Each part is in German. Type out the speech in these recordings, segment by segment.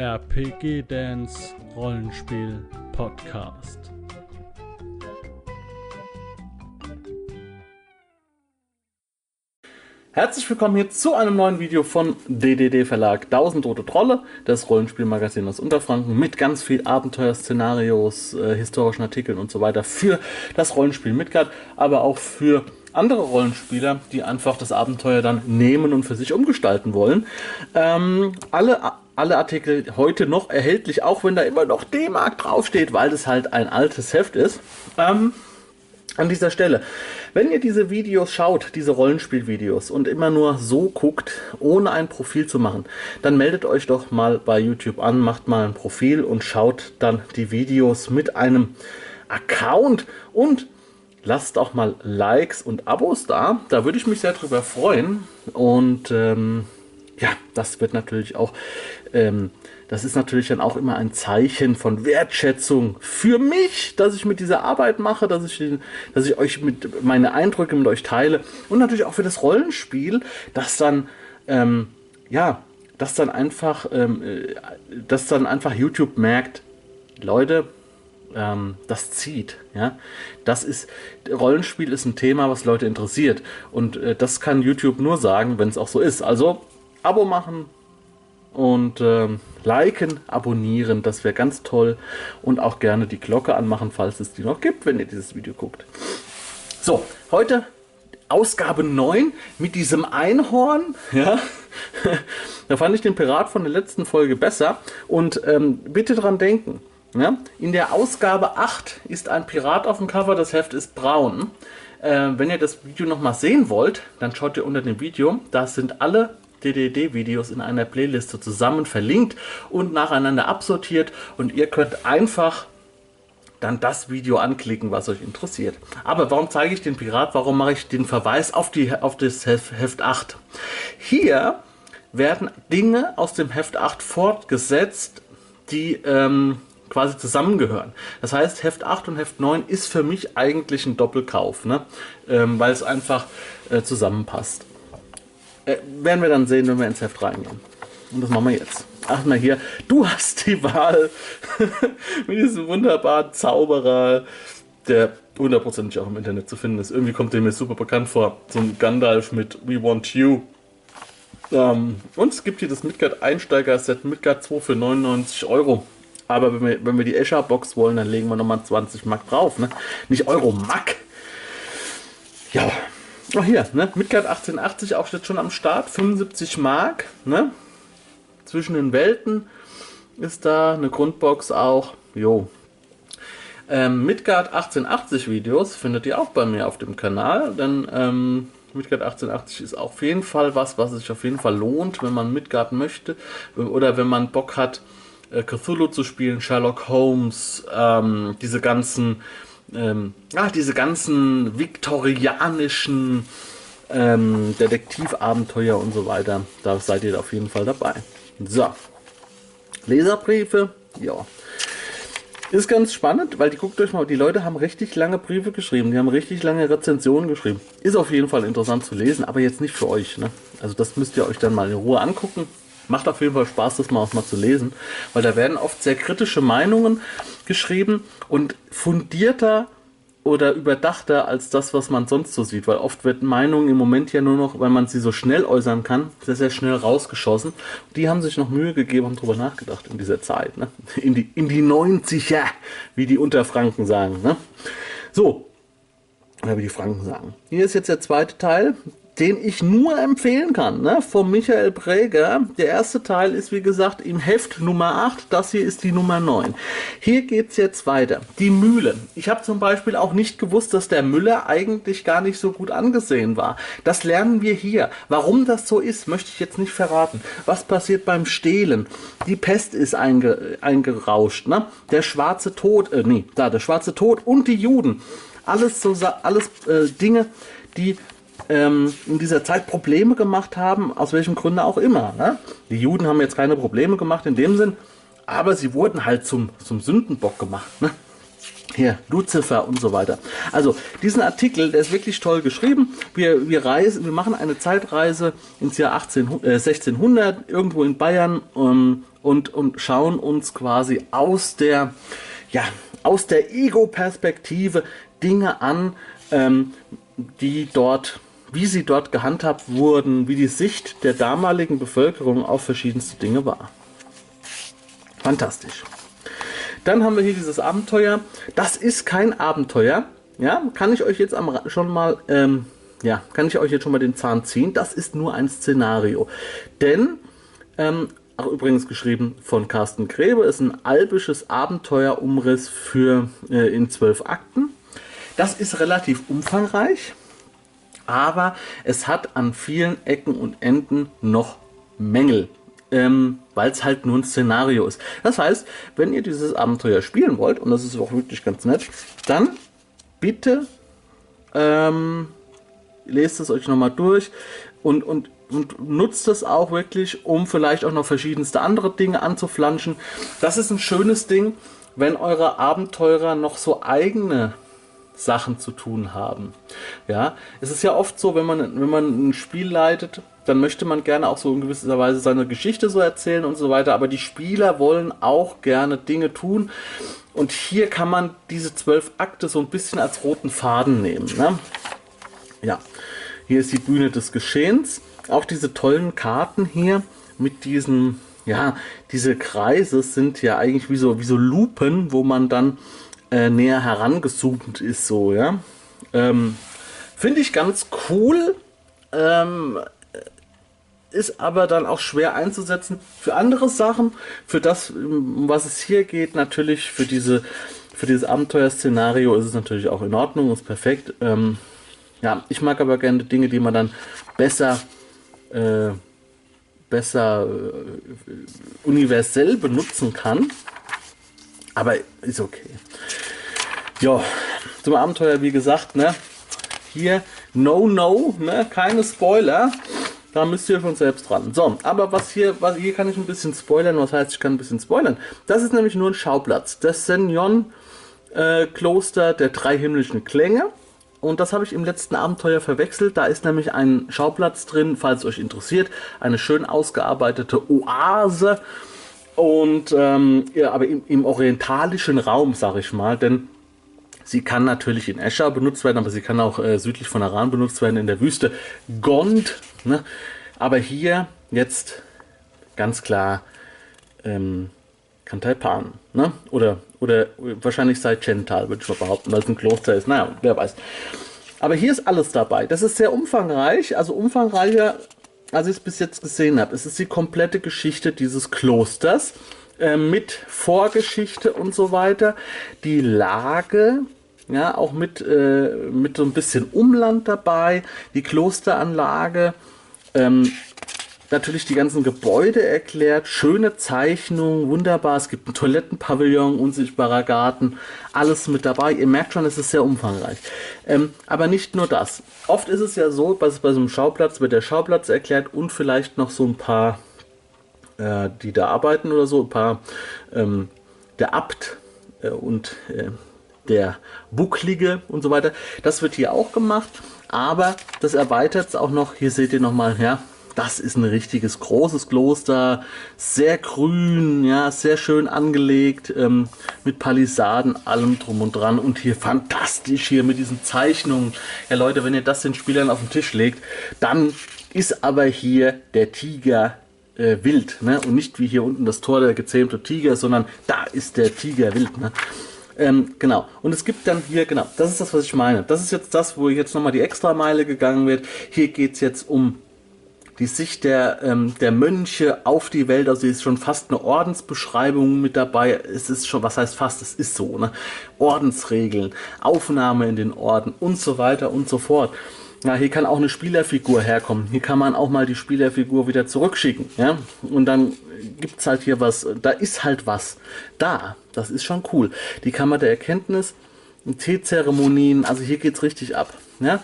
RPG Dance Rollenspiel Podcast. Herzlich willkommen hier zu einem neuen Video von DDD Verlag 1000 Rote Trolle, das Rollenspielmagazin aus Unterfranken mit ganz viel Abenteuerszenarios, äh, historischen Artikeln und so weiter für das Rollenspiel Midgard, aber auch für andere Rollenspieler, die einfach das Abenteuer dann nehmen und für sich umgestalten wollen. Ähm, alle, alle Artikel heute noch erhältlich, auch wenn da immer noch D-Mark draufsteht, weil das halt ein altes Heft ist. Ähm, an dieser Stelle, wenn ihr diese Videos schaut, diese Rollenspielvideos und immer nur so guckt, ohne ein Profil zu machen, dann meldet euch doch mal bei YouTube an, macht mal ein Profil und schaut dann die Videos mit einem Account und lasst auch mal Likes und Abos da. Da würde ich mich sehr drüber freuen. Und ähm, ja, das wird natürlich auch, ähm, das ist natürlich dann auch immer ein Zeichen von Wertschätzung für mich, dass ich mit dieser Arbeit mache, dass ich, dass ich euch mit meine Eindrücke mit euch teile und natürlich auch für das Rollenspiel, dass dann ähm, ja, dass dann einfach, ähm, äh, dass dann einfach YouTube merkt, Leute, ähm, das zieht. Ja? Das ist, Rollenspiel ist ein Thema, was Leute interessiert. Und äh, das kann YouTube nur sagen, wenn es auch so ist. Also Abo machen und ähm, liken, abonnieren, das wäre ganz toll. Und auch gerne die Glocke anmachen, falls es die noch gibt, wenn ihr dieses Video guckt. So, heute Ausgabe 9 mit diesem Einhorn. Ja? da fand ich den Pirat von der letzten Folge besser. Und ähm, bitte dran denken, ja? In der Ausgabe 8 ist ein Pirat auf dem Cover, das Heft ist braun. Äh, wenn ihr das Video nochmal sehen wollt, dann schaut ihr unter dem Video. Da sind alle DDD-Videos in einer Playliste zusammen verlinkt und nacheinander absortiert. Und ihr könnt einfach dann das Video anklicken, was euch interessiert. Aber warum zeige ich den Pirat? Warum mache ich den Verweis auf, die, auf das Heft 8? Hier werden Dinge aus dem Heft 8 fortgesetzt, die ähm, quasi zusammengehören. Das heißt, Heft 8 und Heft 9 ist für mich eigentlich ein Doppelkauf, ne? Ähm, weil es einfach äh, zusammenpasst. Äh, werden wir dann sehen, wenn wir ins Heft reingehen. Und das machen wir jetzt. Ach mal hier, du hast die Wahl mit diesem wunderbaren Zauberer, der hundertprozentig auch im Internet zu finden ist. Irgendwie kommt der mir super bekannt vor. So ein Gandalf mit We Want You. Ähm, und es gibt hier das Midgard Einsteiger-Set Midgard 2 für 99 Euro. Aber wenn wir, wenn wir die Escher Box wollen, dann legen wir nochmal 20 Mark drauf. Ne? Nicht Euro, Mark. Ja. Oh, hier, ne? Midgard 1880 auch jetzt schon am Start. 75 Mark. Ne? Zwischen den Welten ist da eine Grundbox auch. Jo. Ähm, Midgard 1880 Videos findet ihr auch bei mir auf dem Kanal. Denn ähm, Midgard 1880 ist auf jeden Fall was, was sich auf jeden Fall lohnt, wenn man Midgard möchte. Oder wenn man Bock hat, äh, Cthulhu zu spielen, Sherlock Holmes, ähm, diese ganzen, ähm, ja, diese ganzen viktorianischen ähm, Detektivabenteuer und so weiter. Da seid ihr auf jeden Fall dabei. So. Leserbriefe, ja. Ist ganz spannend, weil die guckt euch mal, die Leute haben richtig lange Briefe geschrieben, die haben richtig lange Rezensionen geschrieben. Ist auf jeden Fall interessant zu lesen, aber jetzt nicht für euch. Ne? Also das müsst ihr euch dann mal in Ruhe angucken. Macht auf jeden Fall Spaß, das mal auch mal zu lesen, weil da werden oft sehr kritische Meinungen geschrieben und fundierter oder überdachter als das, was man sonst so sieht, weil oft wird Meinungen im Moment ja nur noch, weil man sie so schnell äußern kann, sehr, sehr schnell rausgeschossen. Die haben sich noch Mühe gegeben und drüber nachgedacht in dieser Zeit, ne? In die, in die 90er, wie die Unterfranken sagen, ne? So, wie die Franken sagen. Hier ist jetzt der zweite Teil den ich nur empfehlen kann, ne? von Michael Präger. Der erste Teil ist, wie gesagt, im Heft Nummer 8. Das hier ist die Nummer 9. Hier geht es jetzt weiter. Die Mühle. Ich habe zum Beispiel auch nicht gewusst, dass der Müller eigentlich gar nicht so gut angesehen war. Das lernen wir hier. Warum das so ist, möchte ich jetzt nicht verraten. Was passiert beim Stehlen? Die Pest ist einge eingerauscht. Ne? Der schwarze Tod, äh, nee, da, der schwarze Tod und die Juden. Alles so, alles äh, Dinge, die ähm, in dieser Zeit Probleme gemacht haben, aus welchem Grunde auch immer. Ne? Die Juden haben jetzt keine Probleme gemacht in dem Sinn, aber sie wurden halt zum, zum Sündenbock gemacht. Ne? hier, Lucifer und so weiter. Also, diesen Artikel, der ist wirklich toll geschrieben. Wir, wir reisen, wir machen eine Zeitreise ins Jahr 18, äh, 1600, irgendwo in Bayern, ähm, und, und schauen uns quasi aus der, ja, der Ego-Perspektive Dinge an, ähm, die dort, wie sie dort gehandhabt wurden, wie die Sicht der damaligen Bevölkerung auf verschiedenste Dinge war. Fantastisch. Dann haben wir hier dieses Abenteuer. Das ist kein Abenteuer. Ja, kann ich euch jetzt am, schon mal, ähm, ja, kann ich euch jetzt schon mal den Zahn ziehen. Das ist nur ein Szenario. Denn, ähm, auch übrigens geschrieben von Carsten Grebe, ist ein albisches Abenteuerumriss für äh, in zwölf Akten. Das ist relativ umfangreich, aber es hat an vielen Ecken und Enden noch Mängel ähm, weil es halt nur ein Szenario ist. Das heißt, wenn ihr dieses Abenteuer spielen wollt, und das ist auch wirklich ganz nett, dann bitte ähm, lest es euch nochmal durch und, und, und nutzt es auch wirklich, um vielleicht auch noch verschiedenste andere Dinge anzuflanschen. Das ist ein schönes Ding, wenn eure Abenteurer noch so eigene Sachen zu tun haben. Ja, es ist ja oft so, wenn man, wenn man ein Spiel leitet, dann möchte man gerne auch so in gewisser Weise seine Geschichte so erzählen und so weiter. Aber die Spieler wollen auch gerne Dinge tun. Und hier kann man diese zwölf Akte so ein bisschen als roten Faden nehmen. Ne? Ja, hier ist die Bühne des Geschehens. Auch diese tollen Karten hier mit diesen, ja, diese Kreise sind ja eigentlich wie so, wie so Lupen, wo man dann äh, näher herangezoomt ist, so, ja. Ähm, Finde ich ganz cool. Ähm, ist aber dann auch schwer einzusetzen für andere Sachen. Für das, um was es hier geht, natürlich für diese für dieses Abenteuerszenario ist es natürlich auch in Ordnung, ist perfekt. Ähm, ja, ich mag aber gerne Dinge, die man dann besser äh, besser äh, universell benutzen kann. Aber ist okay. Ja, zum Abenteuer, wie gesagt, ne? Hier, no, no, ne? Keine Spoiler. Da müsst ihr von selbst dran. So, aber was hier, was hier kann ich ein bisschen spoilern. Was heißt, ich kann ein bisschen spoilern? Das ist nämlich nur ein Schauplatz. Das Senjon äh, Kloster der drei himmlischen Klänge. Und das habe ich im letzten Abenteuer verwechselt. Da ist nämlich ein Schauplatz drin, falls euch interessiert. Eine schön ausgearbeitete Oase. Und ähm, ja, aber im, im orientalischen Raum, sage ich mal. Denn Sie kann natürlich in Escher benutzt werden, aber sie kann auch äh, südlich von Aran benutzt werden in der Wüste Gond. Ne? Aber hier jetzt ganz klar ähm, Kantaipan. Ne? Oder, oder wahrscheinlich seit Chental, würde ich mal behaupten, weil es ein Kloster ist. Naja, wer weiß. Aber hier ist alles dabei. Das ist sehr umfangreich, also umfangreicher, als ich es bis jetzt gesehen habe. Es ist die komplette Geschichte dieses Klosters äh, mit Vorgeschichte und so weiter. Die Lage ja, auch mit, äh, mit so ein bisschen Umland dabei, die Klosteranlage, ähm, natürlich die ganzen Gebäude erklärt, schöne Zeichnungen, wunderbar, es gibt ein Toilettenpavillon, unsichtbarer Garten, alles mit dabei. Ihr merkt schon, es ist sehr umfangreich. Ähm, aber nicht nur das. Oft ist es ja so, bei, bei so einem Schauplatz wird der Schauplatz erklärt und vielleicht noch so ein paar, äh, die da arbeiten oder so, ein paar, ähm, der Abt äh, und äh, der Bucklige und so weiter. Das wird hier auch gemacht, aber das erweitert es auch noch. Hier seht ihr nochmal, ja, das ist ein richtiges großes Kloster, sehr grün, ja, sehr schön angelegt, ähm, mit Palisaden, allem drum und dran und hier fantastisch hier mit diesen Zeichnungen. Ja Leute, wenn ihr das den Spielern auf den Tisch legt, dann ist aber hier der Tiger äh, wild, ne? Und nicht wie hier unten das Tor der gezähmte Tiger, sondern da ist der Tiger wild, ne? Ähm, genau. Und es gibt dann hier, genau, das ist das, was ich meine. Das ist jetzt das, wo jetzt nochmal die Extrameile gegangen wird. Hier geht es jetzt um die Sicht der, ähm, der Mönche auf die Welt. Also ist schon fast eine Ordensbeschreibung mit dabei. Es ist schon, was heißt fast, es ist so, ne? Ordensregeln, Aufnahme in den Orden und so weiter und so fort. Ja, hier kann auch eine Spielerfigur herkommen. Hier kann man auch mal die Spielerfigur wieder zurückschicken. Ja? Und dann gibt es halt hier was, da ist halt was da. Das ist schon cool. Die Kammer der Erkenntnis, Teezeremonien, also hier geht es richtig ab. Ja?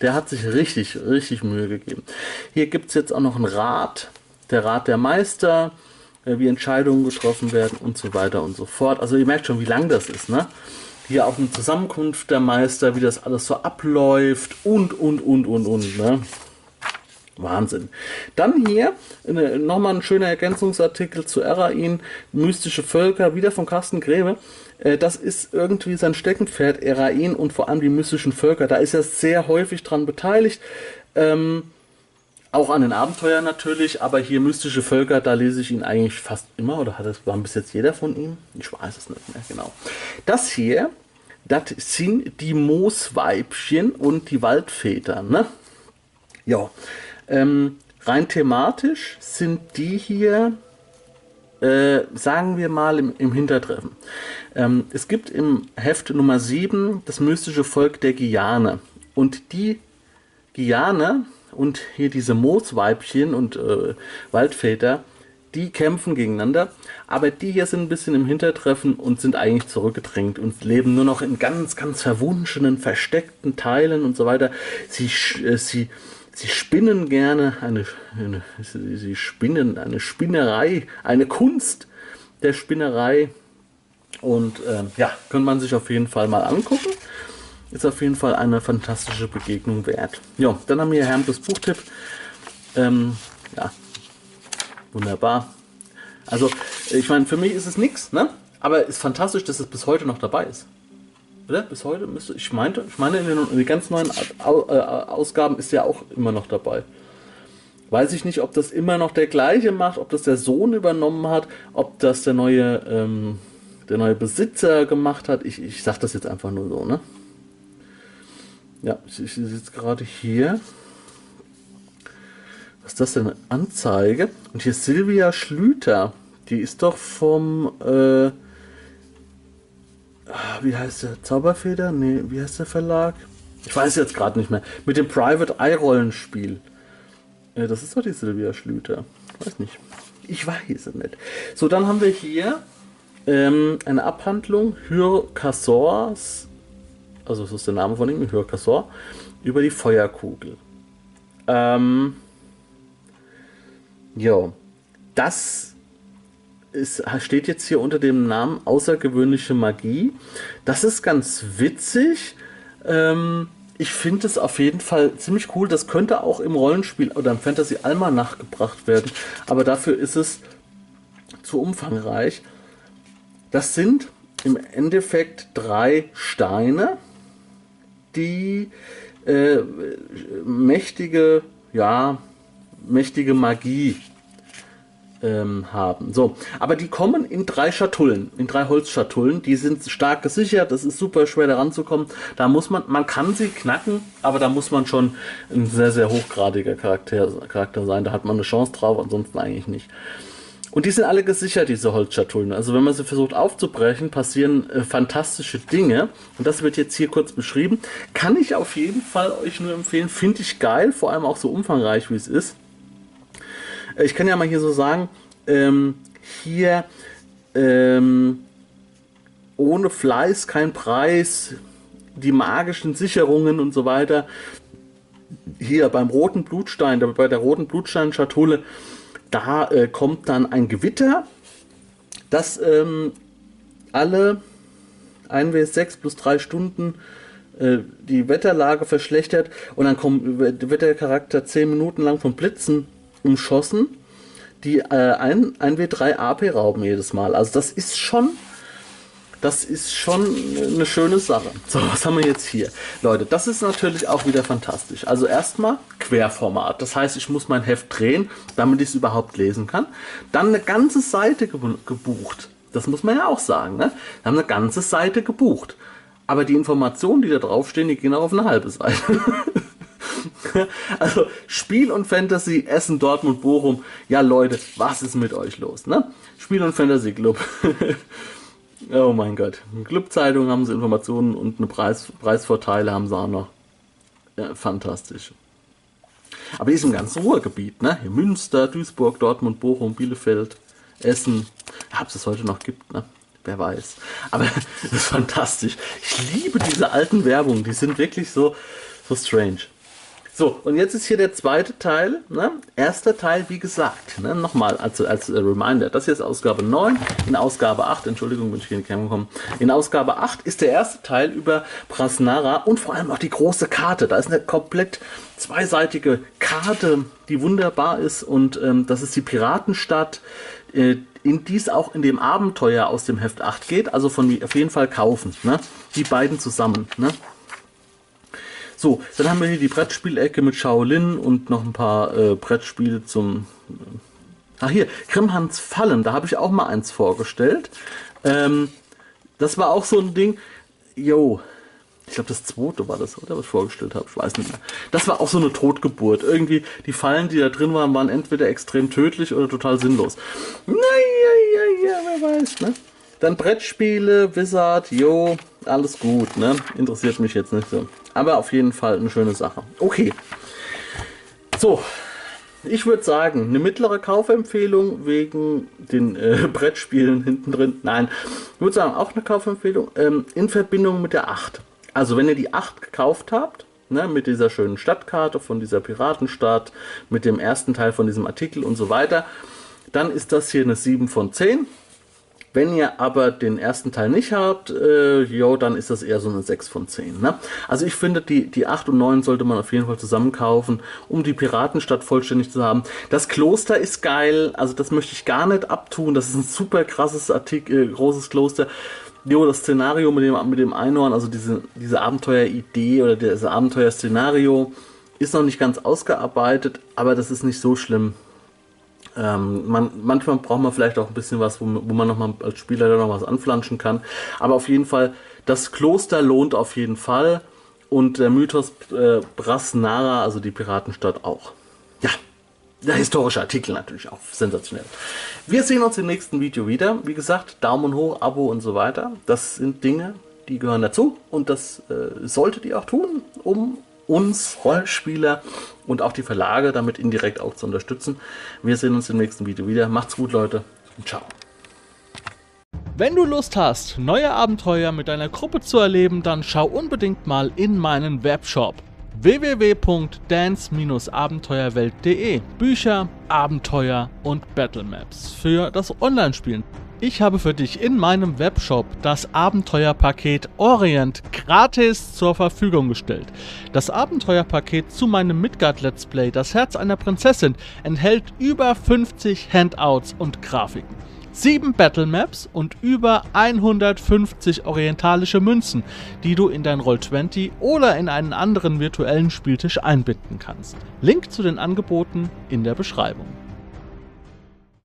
Der hat sich richtig, richtig Mühe gegeben. Hier gibt es jetzt auch noch einen Rat, der Rat der Meister, äh, wie Entscheidungen getroffen werden und so weiter und so fort. Also ihr merkt schon, wie lang das ist. Ne? hier auch eine Zusammenkunft der Meister, wie das alles so abläuft und, und, und, und, und. Ne? Wahnsinn. Dann hier nochmal ein schöner Ergänzungsartikel zu Erain, Mystische Völker, wieder von Carsten Grebe. Äh, das ist irgendwie sein Steckenpferd, Erain und vor allem die mystischen Völker. Da ist er sehr häufig dran beteiligt. Ähm, auch an den Abenteuern natürlich, aber hier mystische Völker, da lese ich ihn eigentlich fast immer, oder hat es, war bis jetzt jeder von ihm? Ich weiß es nicht mehr, genau. Das hier, das sind die Moosweibchen und die Waldväter, ne? Ja, ähm, rein thematisch sind die hier, äh, sagen wir mal, im, im Hintertreffen. Ähm, es gibt im Heft Nummer 7 das mystische Volk der Giane. Und die Giane und hier diese Moosweibchen und äh, Waldväter, die kämpfen gegeneinander, aber die hier sind ein bisschen im Hintertreffen und sind eigentlich zurückgedrängt und leben nur noch in ganz, ganz verwunschenen, versteckten Teilen und so weiter. Sie, äh, sie, sie spinnen gerne eine, eine sie, spinnen eine Spinnerei, eine Kunst der Spinnerei und äh, ja, könnte man sich auf jeden Fall mal angucken. Ist auf jeden Fall eine fantastische Begegnung wert. Ja, dann haben wir Herrn Buchtipp. Ähm, ja, wunderbar. Also, ich meine, für mich ist es nichts, ne? Aber es ist fantastisch, dass es bis heute noch dabei ist. Oder? Bis heute müsste ich meinte, ich meine, in den, in den ganz neuen äh, Ausgaben ist er auch immer noch dabei. Weiß ich nicht, ob das immer noch der gleiche macht, ob das der Sohn übernommen hat, ob das der neue, ähm, der neue Besitzer gemacht hat. Ich, ich sag das jetzt einfach nur so, ne? Ja, ich, ich sitze gerade hier. Was ist das denn? Anzeige. Und hier Silvia Schlüter. Die ist doch vom. Äh, wie heißt der? Zauberfeder? Nee, wie heißt der Verlag? Ich weiß jetzt gerade nicht mehr. Mit dem Private Eye Rollenspiel. Äh, das ist doch die Silvia Schlüter. Weiß nicht. Ich weiß es nicht. So, dann haben wir hier ähm, eine Abhandlung Hyr Cassors also das ist der Name von ihm, Hörkassor, über die Feuerkugel. Ähm, ja, das ist, steht jetzt hier unter dem Namen außergewöhnliche Magie. Das ist ganz witzig. Ähm, ich finde es auf jeden Fall ziemlich cool. Das könnte auch im Rollenspiel oder im Fantasy Almanach gebracht werden, aber dafür ist es zu umfangreich. Das sind im Endeffekt drei Steine die äh, mächtige, ja, mächtige Magie ähm, haben. So, aber die kommen in drei Schatullen, in drei Holzschatullen. Die sind stark gesichert. Das ist super schwer daran zu kommen. Da muss man, man kann sie knacken, aber da muss man schon ein sehr, sehr hochgradiger Charakter, Charakter sein. Da hat man eine Chance drauf, ansonsten eigentlich nicht. Und die sind alle gesichert, diese Holzschatullen. Also wenn man sie versucht aufzubrechen, passieren äh, fantastische Dinge. Und das wird jetzt hier kurz beschrieben. Kann ich auf jeden Fall euch nur empfehlen. Finde ich geil, vor allem auch so umfangreich, wie es ist. Ich kann ja mal hier so sagen, ähm, hier ähm, ohne Fleiß kein Preis, die magischen Sicherungen und so weiter. Hier beim roten Blutstein, bei der roten Blutsteinschatulle, da äh, kommt dann ein Gewitter, das ähm, alle 1W6 plus 3 Stunden äh, die Wetterlage verschlechtert und dann kommt, der Charakter 10 Minuten lang von Blitzen umschossen, die äh, ein, 1W3 AP rauben jedes Mal. Also das ist schon das ist schon eine schöne Sache. So, was haben wir jetzt hier? Leute, das ist natürlich auch wieder fantastisch. Also erstmal Querformat. Das heißt, ich muss mein Heft drehen, damit ich es überhaupt lesen kann. Dann eine ganze Seite gebucht. Das muss man ja auch sagen. Ne? Wir haben eine ganze Seite gebucht. Aber die Informationen, die da draufstehen, die gehen auch auf eine halbe Seite. also Spiel und Fantasy, Essen, Dortmund, Bochum. Ja Leute, was ist mit euch los? Ne? Spiel und Fantasy Club. Oh mein Gott. Clubzeitung haben sie Informationen und eine Preis, Preisvorteile haben sie auch noch. Ja, fantastisch. Aber die ist im ganzen Ruhrgebiet, ne? Hier Münster, Duisburg, Dortmund, Bochum, Bielefeld, Essen. Ob es das heute noch gibt, ne? Wer weiß. Aber das ist fantastisch. Ich liebe diese alten Werbungen. Die sind wirklich so, so strange. So, und jetzt ist hier der zweite Teil. Ne? Erster Teil, wie gesagt, ne? nochmal als, als Reminder. Das hier ist Ausgabe 9. In Ausgabe 8, Entschuldigung, bin ich hier in Kamera gekommen. In Ausgabe 8 ist der erste Teil über Prasnara und vor allem auch die große Karte. Da ist eine komplett zweiseitige Karte, die wunderbar ist. Und ähm, das ist die Piratenstadt, äh, in die es auch in dem Abenteuer aus dem Heft 8 geht. Also von auf jeden Fall kaufen. Ne? Die beiden zusammen. Ne? So, dann haben wir hier die Brettspielecke mit Shaolin und noch ein paar äh, Brettspiele zum. Äh, ach hier, Grimhans Fallen, da habe ich auch mal eins vorgestellt. Ähm, das war auch so ein Ding. Jo, ich glaube, das zweite war das, oder was ich vorgestellt habe. Ich weiß nicht mehr. Das war auch so eine Totgeburt. Irgendwie, die Fallen, die da drin waren, waren entweder extrem tödlich oder total sinnlos. Naja, ja, ja, wer weiß, ne? Dann Brettspiele, Wizard, jo, alles gut, ne? Interessiert mich jetzt nicht so. Aber auf jeden Fall eine schöne Sache. Okay. So. Ich würde sagen, eine mittlere Kaufempfehlung wegen den äh, Brettspielen hinten drin. Nein, ich würde sagen, auch eine Kaufempfehlung ähm, in Verbindung mit der 8. Also, wenn ihr die 8 gekauft habt, ne, mit dieser schönen Stadtkarte von dieser Piratenstadt, mit dem ersten Teil von diesem Artikel und so weiter, dann ist das hier eine 7 von 10. Wenn ihr aber den ersten Teil nicht habt, äh, jo, dann ist das eher so eine 6 von 10. Ne? Also ich finde, die, die 8 und 9 sollte man auf jeden Fall zusammen kaufen, um die Piratenstadt vollständig zu haben. Das Kloster ist geil, also das möchte ich gar nicht abtun. Das ist ein super krasses Artikel, äh, großes Kloster. Jo, das Szenario mit dem, mit dem Einhorn, also diese, diese Abenteueridee oder das Abenteuerszenario ist noch nicht ganz ausgearbeitet, aber das ist nicht so schlimm. Ähm, man, manchmal braucht man vielleicht auch ein bisschen was, wo, wo man noch mal als Spieler da noch was anflanschen kann. Aber auf jeden Fall, das Kloster lohnt auf jeden Fall. Und der Mythos äh, Brasnara, also die Piratenstadt, auch. Ja, der historische Artikel natürlich auch sensationell. Wir sehen uns im nächsten Video wieder. Wie gesagt, Daumen hoch, Abo und so weiter. Das sind Dinge, die gehören dazu. Und das äh, solltet ihr auch tun, um uns Rollenspieler und auch die Verlage damit indirekt auch zu unterstützen. Wir sehen uns im nächsten Video wieder. Macht's gut, Leute, und ciao. Wenn du Lust hast, neue Abenteuer mit deiner Gruppe zu erleben, dann schau unbedingt mal in meinen Webshop www.dance-abenteuerwelt.de Bücher, Abenteuer und Battlemaps für das Online-Spielen. Ich habe für dich in meinem Webshop das Abenteuerpaket Orient gratis zur Verfügung gestellt. Das Abenteuerpaket zu meinem Midgard Let's Play Das Herz einer Prinzessin enthält über 50 Handouts und Grafiken. 7 Battle Maps und über 150 orientalische Münzen, die du in dein Roll20 oder in einen anderen virtuellen Spieltisch einbinden kannst. Link zu den Angeboten in der Beschreibung.